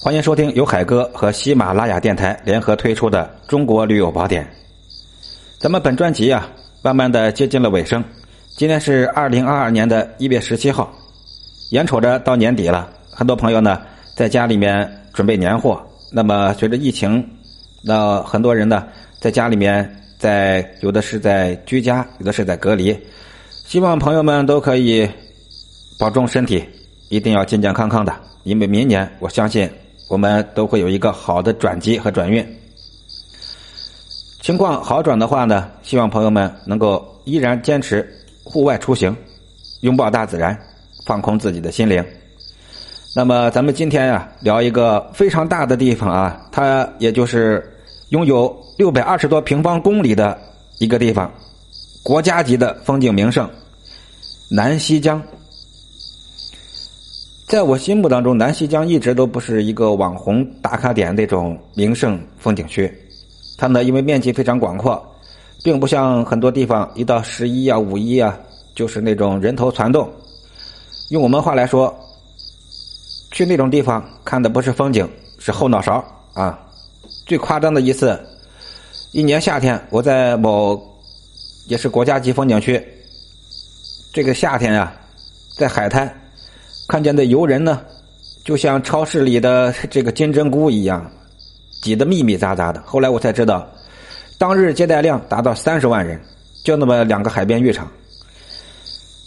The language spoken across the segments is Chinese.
欢迎收听由海哥和喜马拉雅电台联合推出的《中国旅游宝典》。咱们本专辑啊，慢慢的接近了尾声。今天是二零二二年的一月十七号，眼瞅着到年底了，很多朋友呢在家里面准备年货。那么随着疫情，那很多人呢在家里面，在有的是在居家，有的是在隔离。希望朋友们都可以保重身体，一定要健健康康的，因为明年我相信。我们都会有一个好的转机和转运。情况好转的话呢，希望朋友们能够依然坚持户外出行，拥抱大自然，放空自己的心灵。那么，咱们今天呀，聊一个非常大的地方啊，它也就是拥有六百二十多平方公里的一个地方，国家级的风景名胜——南溪江。在我心目当中，南溪江一直都不是一个网红打卡点那种名胜风景区。它呢，因为面积非常广阔，并不像很多地方一到十一啊、五一啊，就是那种人头攒动。用我们话来说，去那种地方看的不是风景，是后脑勺啊。最夸张的一次，一年夏天，我在某也是国家级风景区，这个夏天啊，在海滩。看见的游人呢，就像超市里的 这个金针菇一样，挤得密密匝匝的。后来我才知道，当日接待量达到三十万人，就那么两个海边浴场。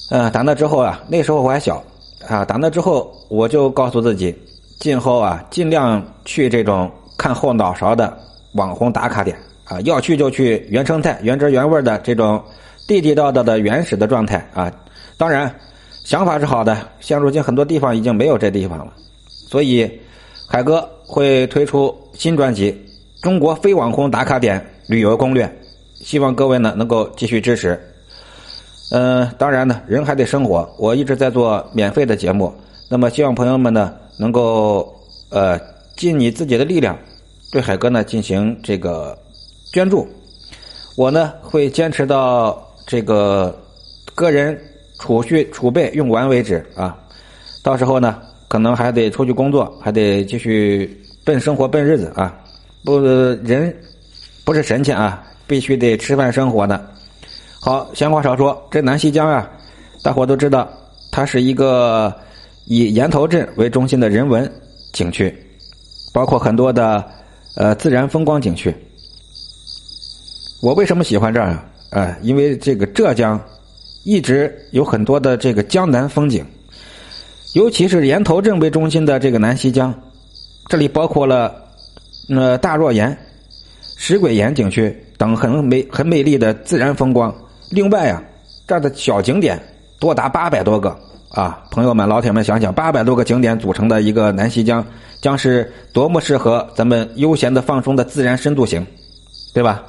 嗯，打那之后啊，那时候我还小啊，打那之后我就告诉自己，今后啊，尽量去这种看后脑勺的网红打卡点啊，要去就去原生态、原汁原味的这种地地道道的原始的状态啊，当然。想法是好的，现如今很多地方已经没有这地方了，所以海哥会推出新专辑《中国非网红打卡点旅游攻略》，希望各位呢能够继续支持。嗯，当然呢，人还得生活，我一直在做免费的节目，那么希望朋友们呢能够呃尽你自己的力量，对海哥呢进行这个捐助，我呢会坚持到这个个人。储蓄储备用完为止啊！到时候呢，可能还得出去工作，还得继续奔生活奔日子啊！不，人不是神仙啊，必须得吃饭生活的。好，闲话少说，这南溪江啊，大伙都知道，它是一个以岩头镇为中心的人文景区，包括很多的呃自然风光景区。我为什么喜欢这儿啊？啊，因为这个浙江。一直有很多的这个江南风景，尤其是岩头镇为中心的这个南溪江，这里包括了呃大若岩、石鬼岩景区等很美很美丽的自然风光。另外啊，这儿的小景点多达八百多个啊！朋友们、老铁们，想想八百多个景点组成的一个南溪江，将是多么适合咱们悠闲的放松的自然深度行，对吧？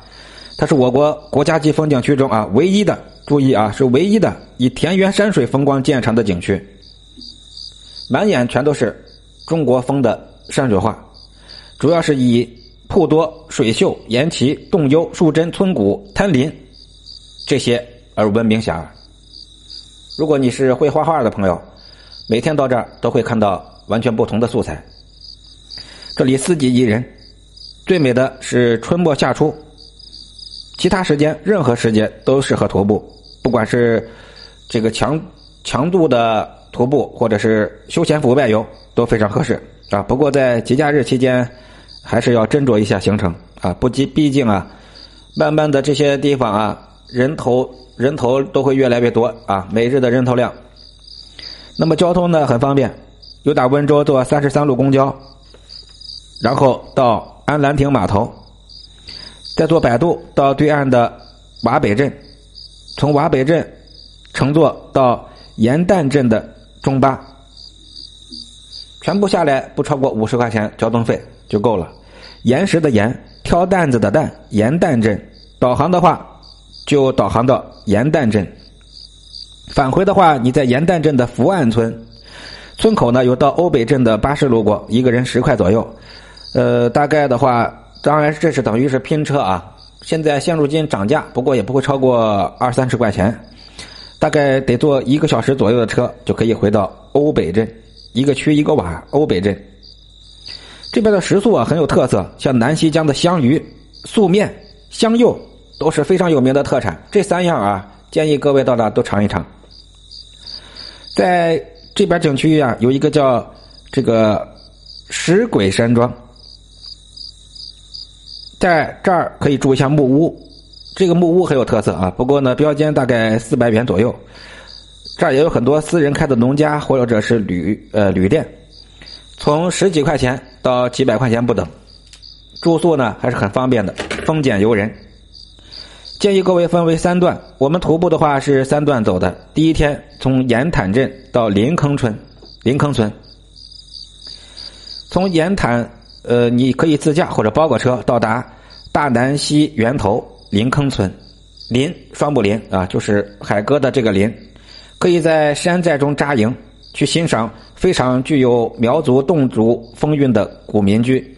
它是我国国家级风景区中啊唯一的。注意啊，是唯一的以田园山水风光见长的景区，满眼全都是中国风的山水画，主要是以瀑多、水秀、岩奇、洞幽、树真、村谷、滩林这些而闻名遐迩。如果你是会画画的朋友，每天到这儿都会看到完全不同的素材。这里四季宜人，最美的是春末夏初。其他时间，任何时间都适合徒步，不管是这个强强度的徒步，或者是休闲户外游，都非常合适啊。不过在节假日期间，还是要斟酌一下行程啊。不，毕毕竟啊，慢慢的这些地方啊，人头人头都会越来越多啊，每日的人头量。那么交通呢很方便，有打温州坐三十三路公交，然后到安兰亭码头。再坐摆渡到对岸的瓦北镇，从瓦北镇乘坐到盐旦镇的中巴，全部下来不超过五十块钱交通费就够了。岩石的岩，挑担子的担，盐担镇。导航的话，就导航到盐旦镇。返回的话，你在盐旦镇的福岸村，村口呢有到瓯北镇的巴士路过，一个人十块左右。呃，大概的话。当然，这是等于是拼车啊！现在现如今涨价，不过也不会超过二三十块钱，大概得坐一个小时左右的车就可以回到瓯北镇，一个区一个瓦，瓯北镇。这边的食宿啊很有特色，像南溪江的香鱼、素面、香柚都是非常有名的特产。这三样啊，建议各位到那都尝一尝。在这边景区啊，有一个叫这个石鬼山庄，在这儿可以住一下木屋。这个木屋很有特色啊，不过呢，标间大概四百元左右。这儿也有很多私人开的农家或者是旅呃旅店，从十几块钱到几百块钱不等。住宿呢还是很方便的，丰俭由人。建议各位分为三段，我们徒步的话是三段走的。第一天从盐坦镇到林坑村，林坑村。从盐坦，呃，你可以自驾或者包个车到达大南溪源头林坑村，林双木林啊，就是海哥的这个林，可以在山寨中扎营，去欣赏非常具有苗族侗族风韵的古民居。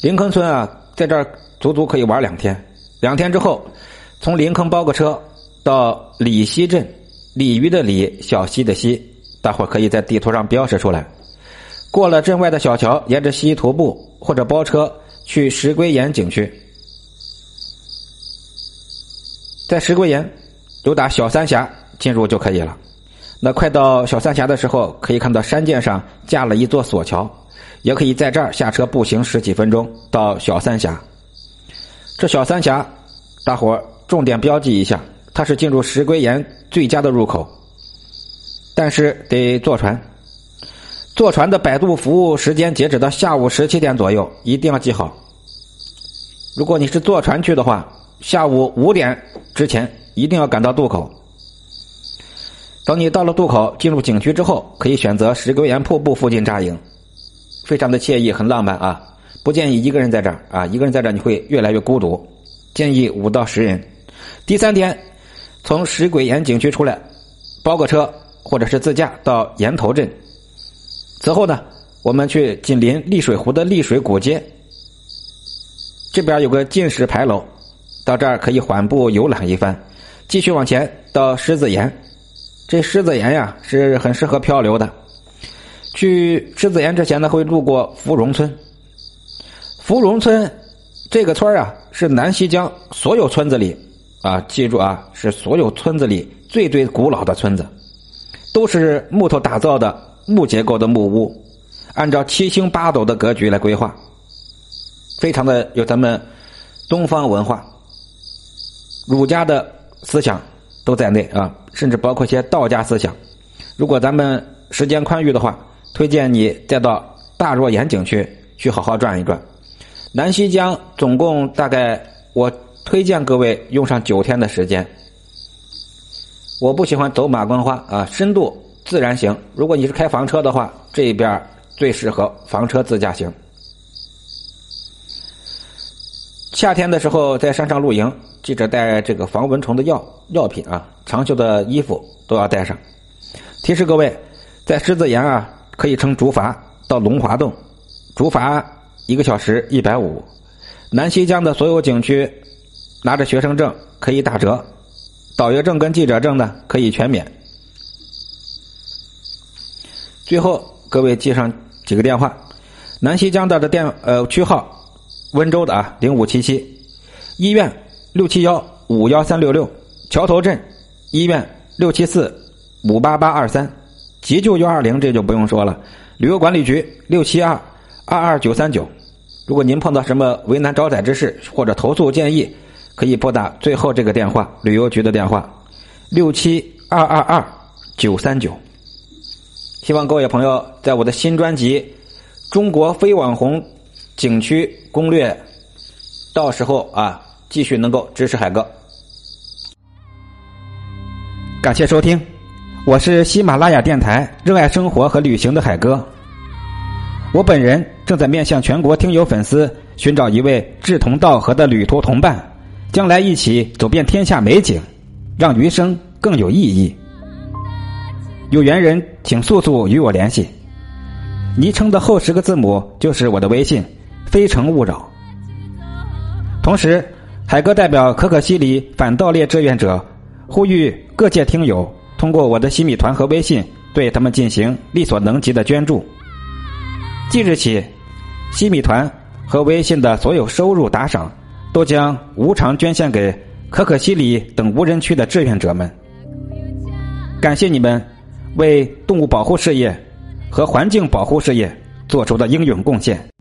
林坑村啊，在这儿。足足可以玩两天，两天之后，从林坑包个车到李溪镇，鲤鱼的鲤，小溪的溪，大伙可以在地图上标识出来。过了镇外的小桥，沿着溪徒步或者包车去石龟岩景区。在石龟岩，由打小三峡进入就可以了。那快到小三峡的时候，可以看到山涧上架了一座索桥，也可以在这儿下车步行十几分钟到小三峡。这小三峡，大伙重点标记一下，它是进入石龟岩最佳的入口，但是得坐船。坐船的摆渡服务时间截止到下午十七点左右，一定要记好。如果你是坐船去的话，下午五点之前一定要赶到渡口。等你到了渡口，进入景区之后，可以选择石龟岩瀑布附近扎营，非常的惬意，很浪漫啊。不建议一个人在这儿啊，一个人在这儿你会越来越孤独。建议五到十人。第三天，从石鬼岩景区出来，包个车或者是自驾到岩头镇。此后呢，我们去紧邻丽水湖的丽水古街，这边有个进士牌楼，到这儿可以缓步游览一番。继续往前到狮子岩，这狮子岩呀是很适合漂流的。去狮子岩之前呢，会路过芙蓉村。芙蓉村这个村啊，是南溪江所有村子里啊，记住啊，是所有村子里最最古老的村子，都是木头打造的木结构的木屋，按照七星八斗的格局来规划，非常的有咱们东方文化，儒家的思想都在内啊，甚至包括一些道家思想。如果咱们时间宽裕的话，推荐你再到大若岩景区去好好转一转。南溪江总共大概，我推荐各位用上九天的时间。我不喜欢走马观花啊，深度自然行。如果你是开房车的话，这边最适合房车自驾行。夏天的时候在山上露营，记着带这个防蚊虫的药药品啊，长袖的衣服都要带上。提示各位，在狮子岩啊，可以乘竹筏到龙华洞，竹筏。一个小时一百五，南溪江的所有景区拿着学生证可以打折，导游证跟记者证呢可以全免。最后，各位记上几个电话：南溪江的的电呃区号，温州的啊零五七七，医院六七幺五幺三六六，桥头镇医院六七四五八八二三，急救幺二零这就不用说了，旅游管理局六七二。二二九三九，如果您碰到什么为难招宰之事或者投诉建议，可以拨打最后这个电话，旅游局的电话六七二二二九三九。希望各位朋友在我的新专辑《中国非网红景区攻略》，到时候啊继续能够支持海哥。感谢收听，我是喜马拉雅电台热爱生活和旅行的海哥。我本人正在面向全国听友粉丝寻找一位志同道合的旅途同伴，将来一起走遍天下美景，让余生更有意义。有缘人请速速与我联系。昵称的后十个字母就是我的微信非诚勿扰同时海哥代表可可西里反盗猎志愿者呼吁各界听友通过我的西米团和微信对他们进行力所能及的捐助。即日起西米团和微信的所有收入打赏都将无偿捐献给可可西里等无人区的志愿者们。感谢你们。为动物保护事业和环境保护事业做出的英勇贡献。